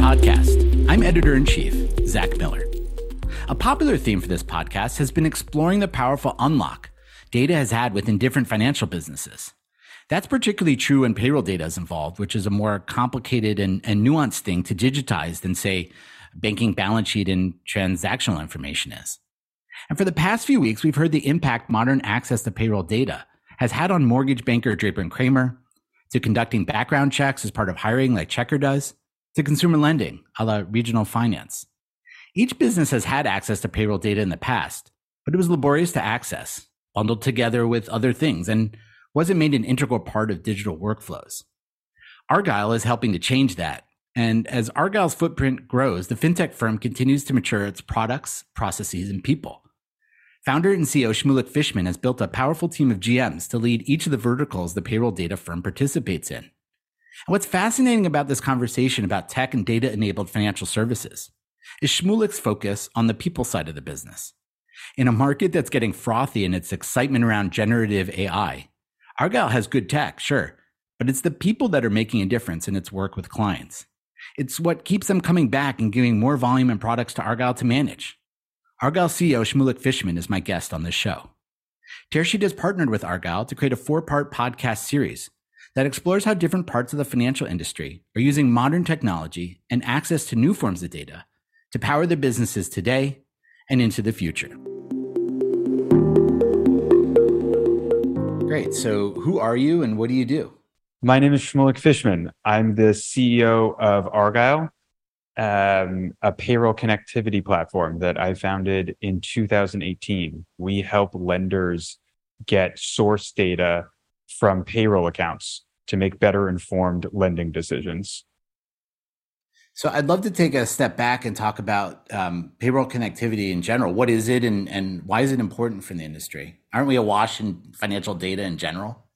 Podcast. I'm editor in chief, Zack Miller. A popular theme for this podcast has been exploring the powerful unlock data has had within different financial businesses. That's particularly true when payroll data is involved, which is a more complicated and, and nuanced thing to digitize than, say, banking balance sheet and transactional information is. And for the past few weeks, we've heard the impact modern access to payroll data has had on mortgage banker Draper and Kramer, to conducting background checks as part of hiring like Checkr does, to consumer lending, a la regional finance. Each business has had access to payroll data in the past, but it was laborious to access, bundled together with other things, and wasn't made an integral part of digital workflows. Argyle is helping to change that. And as Argyle's footprint grows, the fintech firm continues to mature its products, processes, and people. Founder and CEO Shmulik Fishman has built a powerful team of GMs to lead each of the verticals the payroll data firm participates in. And what's fascinating about this conversation about tech and data enabled financial services is Shmulik's focus on the people side of the business. In a market that's getting frothy in its excitement around generative AI, Argyle has good tech, sure, but it's the people that are making a difference in its work with clients. It's what keeps them coming back and giving more volume and products to Argyle to manage. Argyle CEO Shmulik Fishman is my guest on this show. Tearsheet has partnered with Argyle to create a four part podcast series that explores how different parts of the financial industry are using modern technology and access to new forms of data to power their businesses today and into the future. Great. So, who are you and what do you do? My name is Shmulik Fishman. I'm the CEO of Argyle, um, a payroll connectivity platform that I founded in 2018. We help lenders get source data from payroll accounts to make better informed lending decisions. So I'd love to take a step back and talk about um, payroll connectivity in general. What is it, and and why is it important for the industry? Aren't we awash in financial data in general?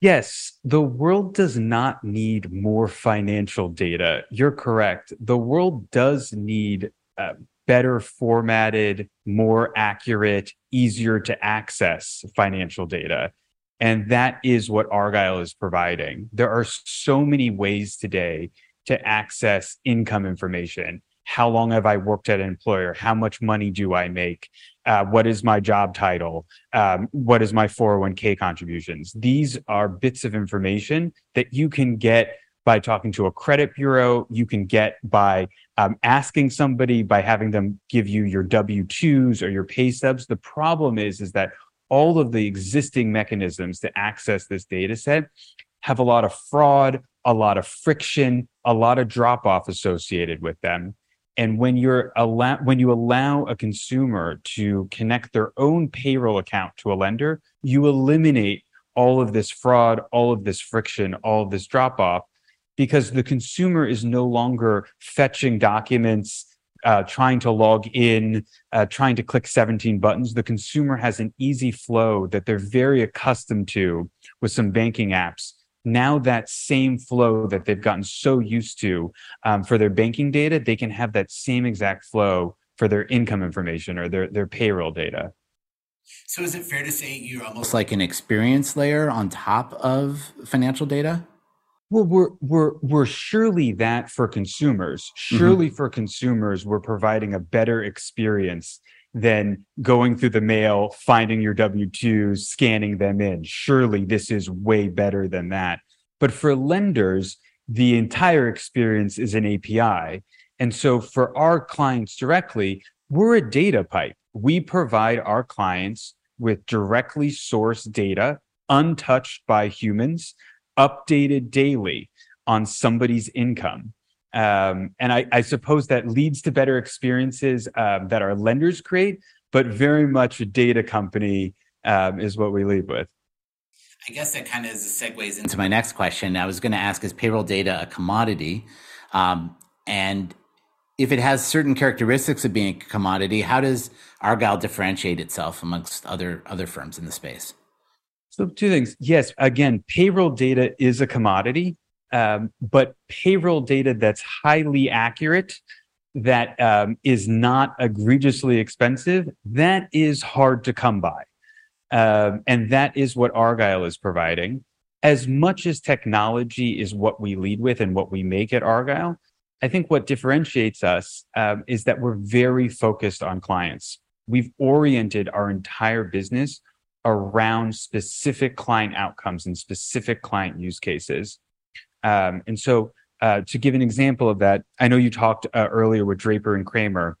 Yes, the world does not need more financial data. You're correct. The world does need uh, better formatted, more accurate, easier to access financial data. And that is what Argyle is providing. There are so many ways today to access income information. How long have I worked at an employer? How much money do I make? Uh, what is my job title? Um, what is my 401k contributions? These are bits of information that you can get by talking to a credit bureau. You can get by um, asking somebody, by having them give you your W 2s or your pay stubs. The problem is, is that all of the existing mechanisms to access this data set have a lot of fraud, a lot of friction, a lot of drop off associated with them. And when you're allow when you allow a consumer to connect their own payroll account to a lender, you eliminate all of this fraud, all of this friction, all of this drop off, because the consumer is no longer fetching documents, uh, trying to log in, uh, trying to click 17 buttons. The consumer has an easy flow that they're very accustomed to with some banking apps now that same flow that they've gotten so used to um, for their banking data, they can have that same exact flow for their income information or their, their payroll data. So is it fair to say you're almost like an experience layer on top of financial data? Well, we're we're we're surely that for consumers. Mm-hmm. Surely mm-hmm. for consumers, we're providing a better experience than going through the mail, finding your W 2s, scanning them in. Surely this is way better than that. But for lenders, the entire experience is an API. And so for our clients directly, we're a data pipe. We provide our clients with directly sourced data, untouched by humans, updated daily on somebody's income. Um, and I, I, suppose that leads to better experiences um, that our lenders create, but very much a data company um, is what we lead with. I guess that kind of segues into my next question. I was going to ask is payroll data a commodity? Um, and if it has certain characteristics of being a commodity, how does Argyle differentiate itself amongst other other firms in the space? So, two things. Yes, again, payroll data is a commodity um, but payroll data that's highly accurate, that um, is not egregiously expensive, that is hard to come by. Um, and that is what Argyle is providing. As much as technology is what we lead with and what we make at Argyle, I think what differentiates us um, is that we're very focused on clients. We've oriented our entire business around specific client outcomes and specific client use cases. Um, and so, uh, to give an example of that, I know you talked uh, earlier with Draper and Kramer,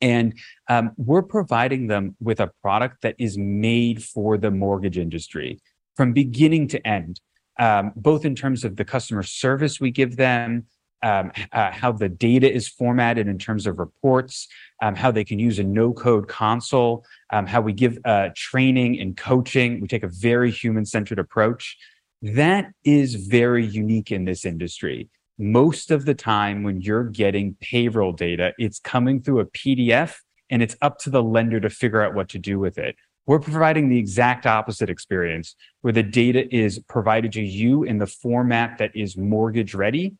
and um, we're providing them with a product that is made for the mortgage industry from beginning to end, um, both in terms of the customer service we give them, um, uh, how the data is formatted in terms of reports, um, how they can use a no code console, um, how we give uh, training and coaching. We take a very human centered approach. That is very unique in this industry. Most of the time, when you're getting payroll data, it's coming through a PDF and it's up to the lender to figure out what to do with it. We're providing the exact opposite experience where the data is provided to you in the format that is mortgage ready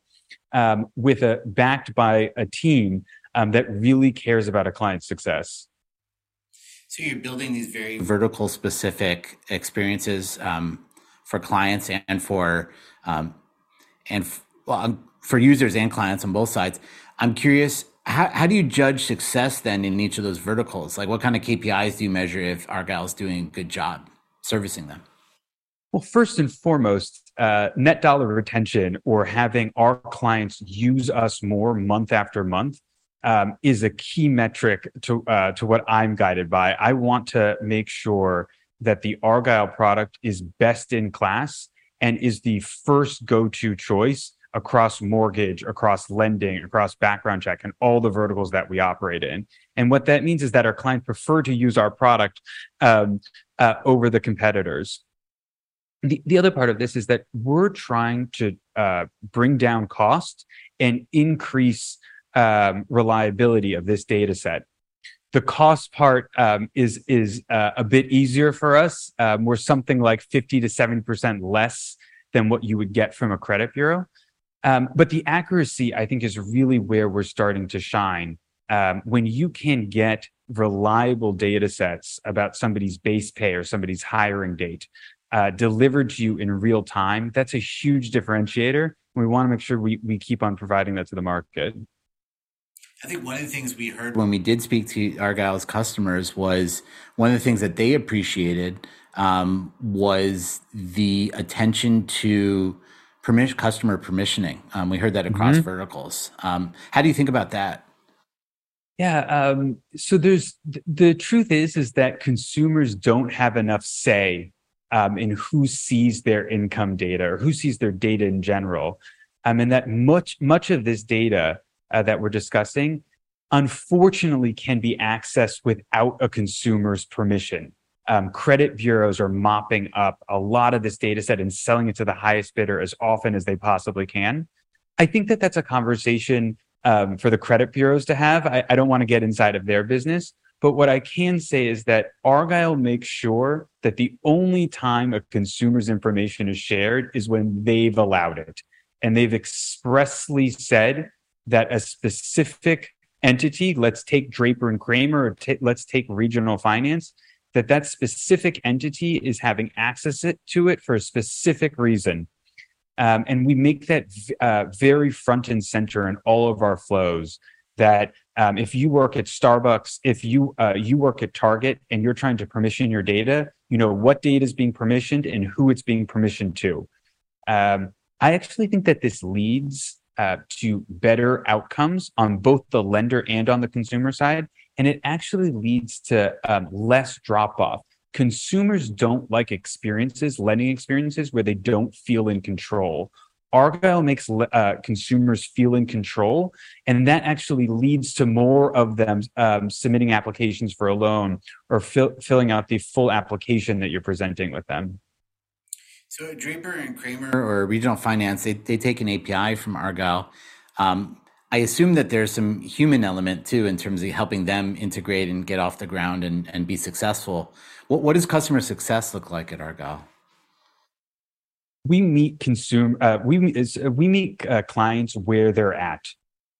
um, with a backed by a team um, that really cares about a client's success. So you're building these very vertical specific experiences um, for clients and for um, and f- well, um, for users and clients on both sides. I'm curious, how, how do you judge success then in each of those verticals? Like, what kind of KPIs do you measure if Argyle's doing a good job servicing them? Well, first and foremost, uh, net dollar retention or having our clients use us more month after month um, is a key metric to uh, to what I'm guided by. I want to make sure that the Argyle product is best in class and is the first go-to choice across mortgage, across lending, across background check, and all the verticals that we operate in. And what that means is that our clients prefer to use our product um, uh, over the competitors the, the other part of this is that we're trying to uh, bring down cost and increase um, reliability of this data set. The cost part um, is is uh, a bit easier for us. Um, we're something like fifty to seventy percent less than what you would get from a credit bureau. Um, but the accuracy, I think, is really where we're starting to shine. Um, when you can get reliable data sets about somebody's base pay or somebody's hiring date, uh, delivered to you in real time, that's a huge differentiator. We want to make sure we, we keep on providing that to the market. I think one of the things we heard when we did speak to Argyle's customers was one of the things that they appreciated um, was the attention to permission, customer permissioning. Um, we heard that across mm-hmm. verticals. Um, how do you think about that? Yeah. Um, so there's the truth is is that consumers don't have enough say um, in who sees their income data or who sees their data in general. Um, and that much much of this data uh, that we're discussing, unfortunately, can be accessed without a consumer's permission. Um, credit bureaus are mopping up a lot of this data set and selling it to the highest bidder as often as they possibly can. I think that that's a conversation um, for the credit bureaus to have. I, I don't want to get inside of their business, but what I can say is that Argyle makes sure that the only time a consumer's information is shared is when they've allowed it. And they've expressly said that a specific entity, let's take Draper and Kramer, or t- let's take regional finance, that that specific entity is having access to it for a specific reason. Um, and we make that uh, very front and center in all of our flows that um, if you work at Starbucks, if you uh, you work at Target and you're trying to permission your data, you know what data is being permissioned and who it's being permissioned to. Um, I actually think that this leads uh, to better outcomes on both the lender and on the consumer side, and it actually leads to um, less drop off. Consumers don't like experiences, lending experiences, where they don't feel in control Argyle makes uh, consumers feel in control, and that actually leads to more of them um, submitting applications for a loan or fill, filling out the full application that you're presenting with them. So Draper and Kramer or Regional Finance, they, they take an API from Argyle. Um, I assume that there's some human element too in terms of helping them integrate and get off the ground and, and be successful. What, what does customer success look like at Argyle? We meet consume uh, we we meet uh, clients where they're at.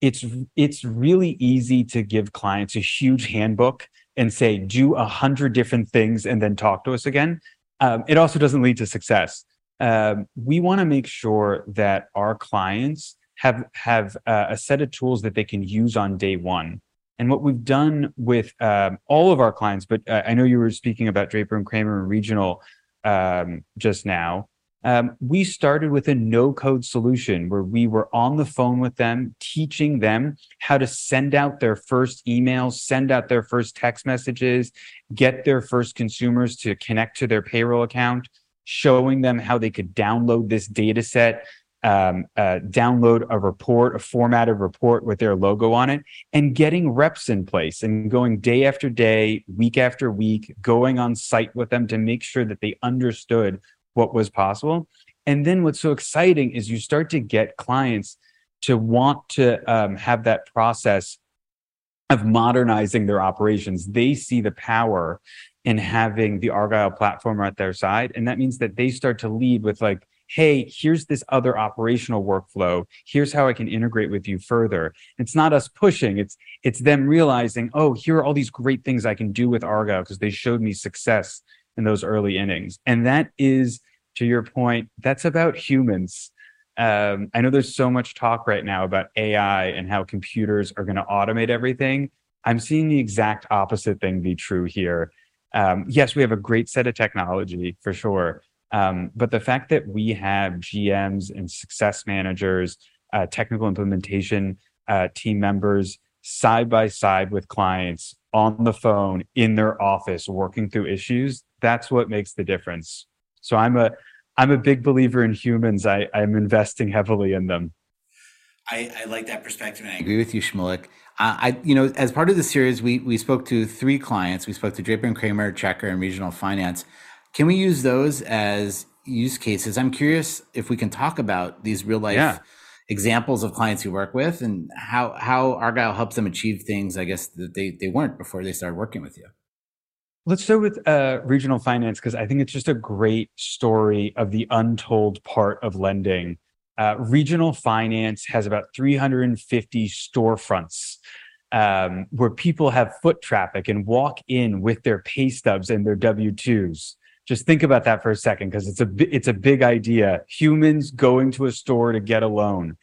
It's it's really easy to give clients a huge handbook and say do a hundred different things and then talk to us again. Um, it also doesn't lead to success. Um, we want to make sure that our clients have have uh, a set of tools that they can use on day one. And what we've done with um, all of our clients, but uh, I know you were speaking about Draper and Kramer and Regional um, just now. Um, we started with a no code solution where we were on the phone with them, teaching them how to send out their first emails, send out their first text messages, get their first consumers to connect to their payroll account, showing them how they could download this data set, um, uh, download a report, a formatted report with their logo on it, and getting reps in place and going day after day, week after week, going on site with them to make sure that they understood what was possible. And then what's so exciting is you start to get clients to want to um, have that process of modernizing their operations. They see the power in having the Argyle platform at their side. And that means that they start to lead with, like, hey, here's this other operational workflow. Here's how I can integrate with you further. It's not us pushing, it's it's them realizing, oh, here are all these great things I can do with Argyle because they showed me success in those early innings. And that is, to your point, that's about humans. Um, I know there's so much talk right now about AI and how computers are going to automate everything. I'm seeing the exact opposite thing be true here. Um, yes, we have a great set of technology for sure. Um, but the fact that we have GMs and success managers, uh, technical implementation uh, team members side by side with clients on the phone in their office working through issues that's what makes the difference. So i'm a i'm a big believer in humans. I i'm investing heavily in them. I, I like that perspective and i agree with you shmulik uh, i you know as part of the series we we spoke to three clients. We spoke to draper and kramer Checkr and regional finance. Can we use those as use cases? I'm curious if we can talk about these real life yeah examples of clients you work with and how how Argyle helps them achieve things, I guess, that they, they weren't before they started working with you. Let's start with uh, regional finance because I think it's just a great story of the untold part of lending. Uh, regional finance has about 350 storefronts um, where people have foot traffic and walk in with their pay stubs and their W 2s just think about that for a second because it's a it's a big idea. Humans going to a store to get a loan,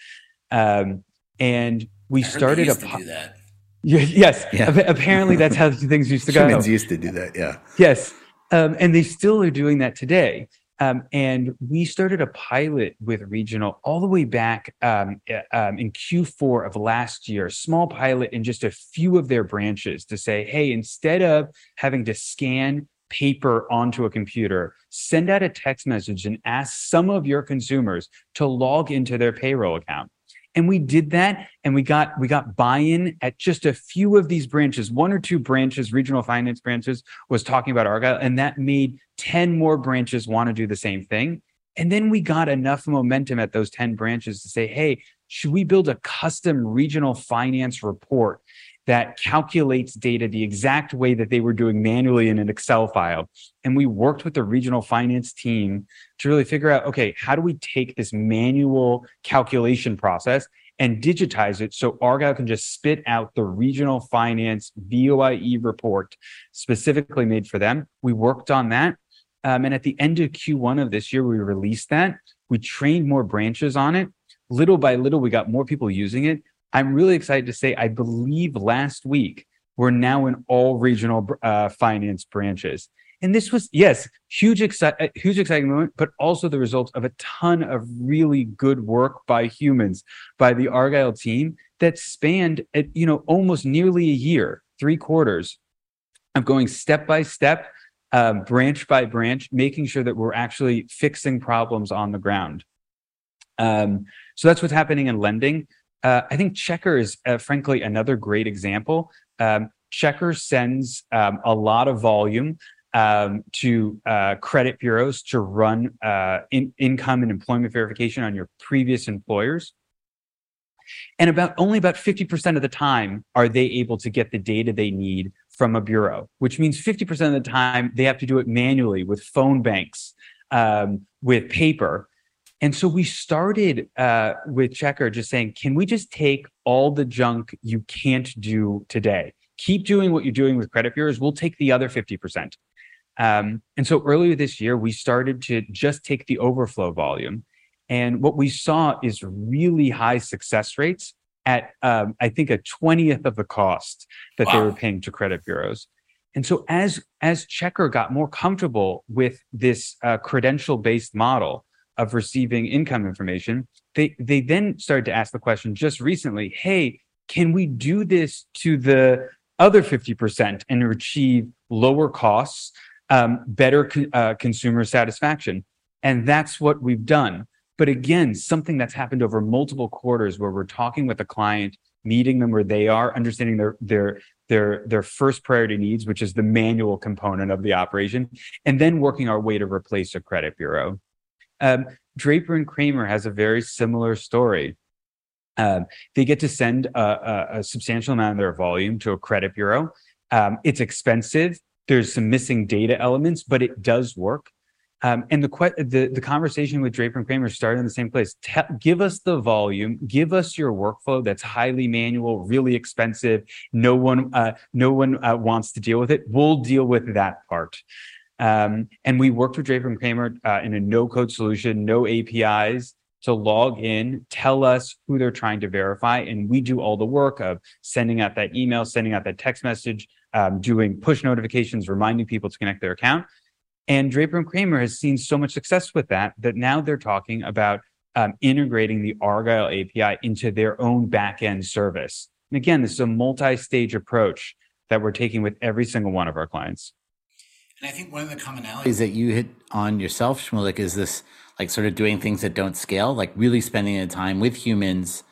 um, and we started a. Po- that. yes, yeah. apparently that's how things used to go. Humans used to do that. Yeah. Yes, um, and they still are doing that today. Um, and we started a pilot with regional all the way back um, um, in Q4 of last year, small pilot in just a few of their branches to say, hey, instead of having to scan paper onto a computer, send out a text message and ask some of your consumers to log into their payroll account. And we did that and we got we got buy-in at just a few of these branches. One or two branches, regional finance branches was talking about Argyle and that made 10 more branches want to do the same thing. And then we got enough momentum at those 10 branches to say, "Hey, should we build a custom regional finance report that calculates data the exact way that they were doing manually in an Excel file. And we worked with the regional finance team to really figure out okay, how do we take this manual calculation process and digitize it so Argyle can just spit out the regional finance VOIE report specifically made for them? We worked on that. Um, and at the end of Q1 of this year, we released that. We trained more branches on it. Little by little, we got more people using it. I'm really excited to say, I believe last week we're now in all regional uh, finance branches. And this was, yes, huge, exci- uh, huge exciting moment, but also the result of a ton of really good work by humans, by the Argyle team that spanned, at, you know, almost nearly a year, three quarters of going step by step, um, branch by branch, making sure that we're actually fixing problems on the ground. Um, so that's what's happening in lending. Uh, I think Checkr is, uh, frankly, another great example. Um, Checkr sends um, a lot of volume um, to uh, credit bureaus to run uh, in, income and employment verification on your previous employers. And about only about 50% of the time are they able to get the data they need from a bureau, which means 50% of the time they have to do it manually with phone banks, um, with paper. And so we started uh, with Checkr just saying, can we just take all the junk you can't do today? Keep doing what you're doing with credit bureaus. We'll take the other 50%. Um, and so earlier this year, we started to just take the overflow volume And what we saw is really high success rates at, um, I think, a 20th of the cost that wow. they were paying to credit bureaus. And so as as Checkr got more comfortable with this uh, credential based model of receiving income information, they they then started to ask the question just recently, hey, can we do this to the other 50% and achieve lower costs, um, better uh, consumer satisfaction? And that's what we've done. But again, something that's happened over multiple quarters where we're talking with a client, meeting them where they are, understanding their their their their first priority needs, which is the manual component of the operation, and then working our way to replace a credit bureau. Um, Draper and Kramer has a very similar story. Um, they get to send a, a, a, substantial amount of their volume to a credit bureau. Um, it's expensive. There's some missing data elements, but it does work. Um, and the, the the conversation with Draper and Kramer started in the same place. Te- give us the volume, give us your workflow that's highly manual, really expensive. No one uh, no one uh, wants to deal with it. We'll deal with that part. Um, and we worked with Draper and Kramer uh, in a no code solution, no APIs to log in, tell us who they're trying to verify, and we do all the work of sending out that email, sending out that text message, um, doing push notifications, reminding people to connect their account and Draper and Kramer has seen so much success with that that now they're talking about um, integrating the Argyle API into their own backend service. And again, this is a multi-stage approach that we're taking with every single one of our clients. And I think one of the commonalities that you hit on yourself, Shmulik, is this like sort of doing things that don't scale, like really spending the time with humans,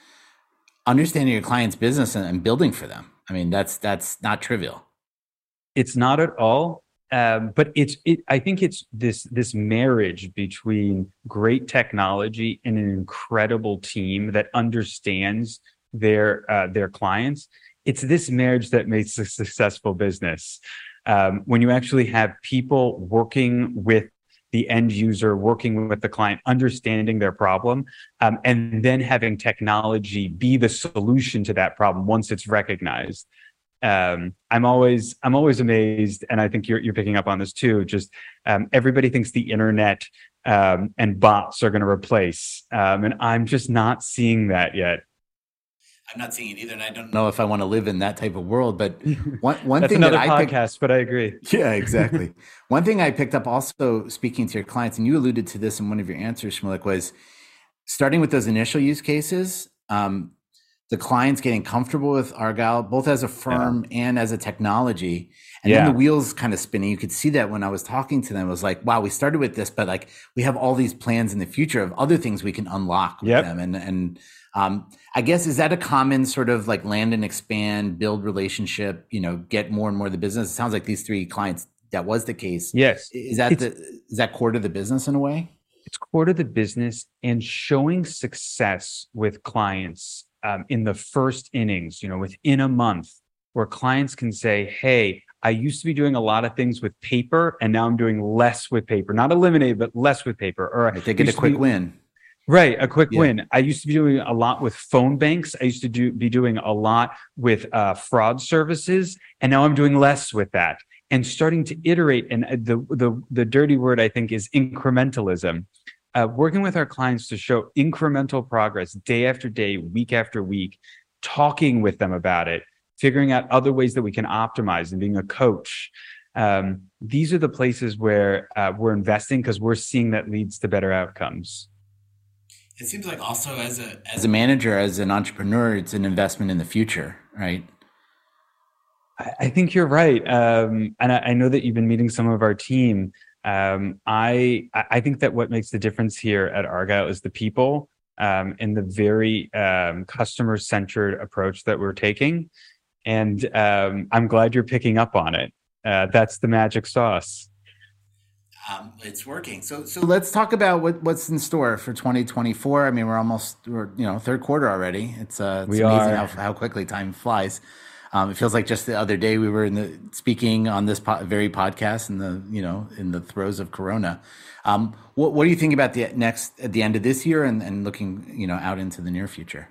understanding your client's business and, and building for them. I mean, that's that's not trivial. It's not at all um, but it's it, I think it's this this marriage between great technology and an incredible team that understands their uh, their clients. It's this marriage that makes a successful business. Um, when you actually have people working with the end user, working with the client, understanding their problem, um, and then having technology be the solution to that problem once it's recognized um, I'm always I'm always amazed, and I think you're you're picking up on this too. Just um, everybody thinks the internet um, and bots are going to replace, um, and I'm just not seeing that yet. I'm not seeing it either, and I don't know if I want to live in that type of world. But one one thing another that I podcast, picked, but I agree. Yeah, exactly. one thing I picked up also speaking to your clients, and you alluded to this in one of your answers, Shmulik, was starting with those initial use cases. Um, the clients getting comfortable with Argyle, both as a firm yeah. and as a technology. And yeah. then the wheels kind of spinning. You could see that when I was talking to them. It was like, wow, we started with this, but like we have all these plans in the future of other things we can unlock with yep. them. And and um, I guess is that a common sort of like land and expand, build relationship, you know, get more and more of the business? It sounds like these three clients that was the case. Yes. Is that it's, the is that core to the business in a way? It's core to the business and showing success with clients um, in the first innings, you know, within a month, where clients can say, Hey, I used to be doing a lot of things with paper and now I'm doing less with paper, not eliminate, but less with paper. Or right, they get a quick be, win. Right, a quick yeah. win. I used to be doing a lot with phone banks. I used to do be doing a lot with uh, fraud services, and now I'm doing less with that. And starting to iterate, and uh, the the the dirty word I think is incrementalism uh, working with our clients to show incremental progress day after day, week after week, talking with them about it, figuring out other ways that we can optimize and being a coach. Um, these are the places where uh, we're investing because we're seeing that leads to better outcomes. It seems like also as a as a manager, as an entrepreneur, it's an investment in the future, right? I, I think you're right, um, and I, I know that you've been meeting some of our team um, I I think that what makes the difference here at Argyle is the people um, and the very um, customer centered approach that we're taking, and um, I'm glad you're picking up on it. Uh, that's the magic sauce. Um, it's working. So so let's talk about what, what's in store for 2024. I mean, we're almost we're you know third quarter already. It's uh, it's we amazing how, how quickly time flies. Um, it feels like just the other day we were in the speaking on this po- very podcast in the you know in the throes of Corona. Um, what what do you think about the next at the end of this year and, and looking you know out into the near future?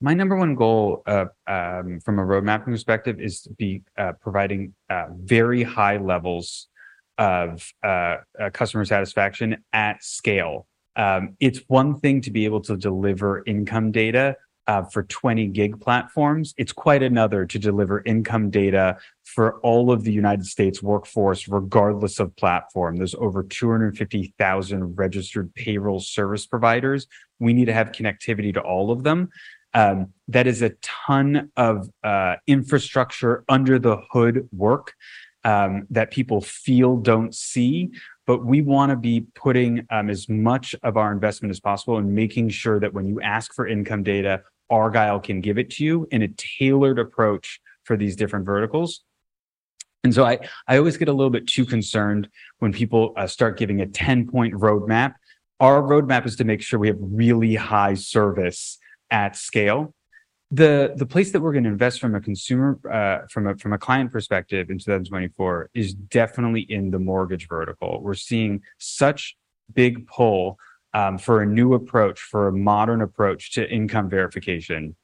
My number one goal uh, um, from a road mapping perspective is to be uh, providing uh, very high levels of uh, uh, customer satisfaction at scale Um, it's one thing to be able to deliver income data uh, for 20 gig platforms. It's quite another to deliver income data for all of the United States workforce, regardless of platform. There's over 250,000 registered payroll service providers. We need to have connectivity to all of them. Um, that is a ton of uh, infrastructure under the hood work um, that people feel don't see. But we want to be putting um, as much of our investment as possible and making sure that when you ask for income data, Argyle can give it to you in a tailored approach for these different verticals. And so I, I always get a little bit too concerned when people uh, start giving a 10 point roadmap. Our roadmap is to make sure we have really high service at scale. The, the place that we're going to invest from a consumer, uh, from a, from a client perspective in 2024 is definitely in the mortgage vertical. We're seeing such big pull um, for a new approach, for a modern approach to income verification.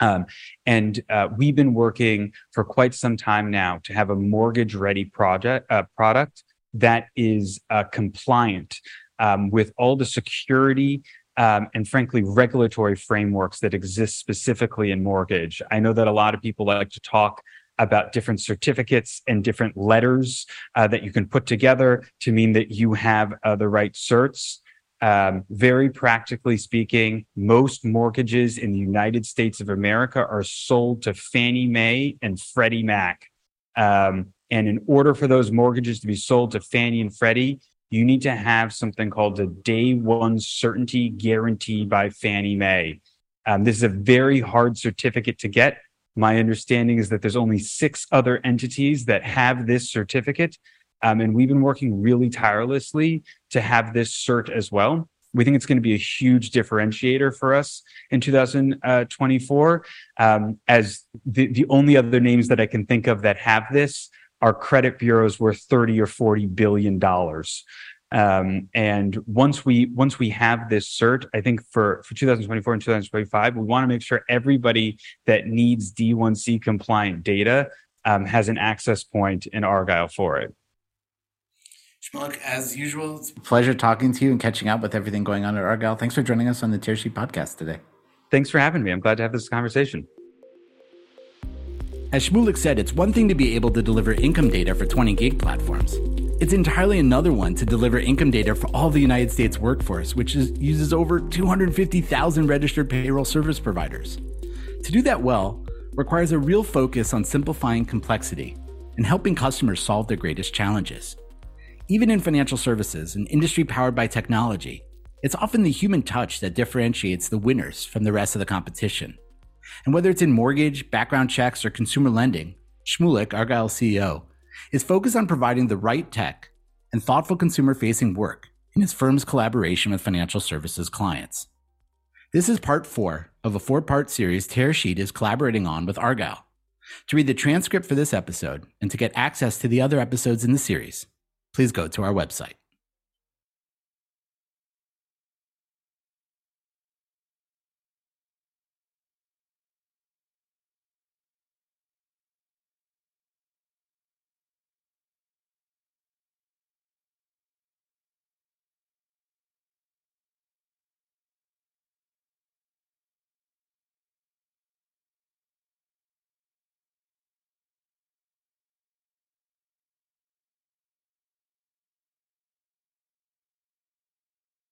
Um, and uh, we've been working for quite some time now to have a mortgage ready project uh, product that is uh, compliant um, with all the security um, and frankly regulatory frameworks that exist specifically in mortgage. I know that a lot of people like to talk about different certificates and different letters uh, that you can put together to mean that you have uh, the right certs. Um, very practically speaking, most mortgages in the United States of America are sold to Fannie Mae and Freddie Mac. Um, and in order for those mortgages to be sold to Fannie and Freddie, you need to have something called a day one certainty guarantee by Fannie Mae. Um, this is a very hard certificate to get. My understanding is that there's only six other entities that have this certificate. Um, and we've been working really tirelessly to have this cert as well. We think it's going to be a huge differentiator for us in 2024. Um, as the, the only other names that I can think of that have this are credit bureaus worth 30 or 40 billion dollars. Um, and once we once we have this cert, I think for for 2024 and 2025, we want to make sure everybody that needs D1C compliant data um, has an access point in Argyle for it. Shmulik, as usual, it's a pleasure talking to you and catching up with everything going on at Argyle. Thanks for joining us on the Tearsheet podcast today. Thanks for having me. I'm glad to have this conversation. As Shmulik said, it's one thing to be able to deliver income data for 20 gig platforms. It's entirely another one to deliver income data for all the United States workforce, which is, uses over 250,000 registered payroll service providers. To do that well requires a real focus on simplifying complexity and helping customers solve their greatest challenges. Even in financial services, an industry powered by technology, it's often the human touch that differentiates the winners from the rest of the competition. And whether it's in mortgage, background checks, or consumer lending, Shmulik, Argyle CEO, is focused on providing the right tech and thoughtful consumer facing work in his firm's collaboration with financial services clients. This is part four of a four part series Tearsheet is collaborating on with Argyle. To read the transcript for this episode and to get access to the other episodes in the series, please go to our website.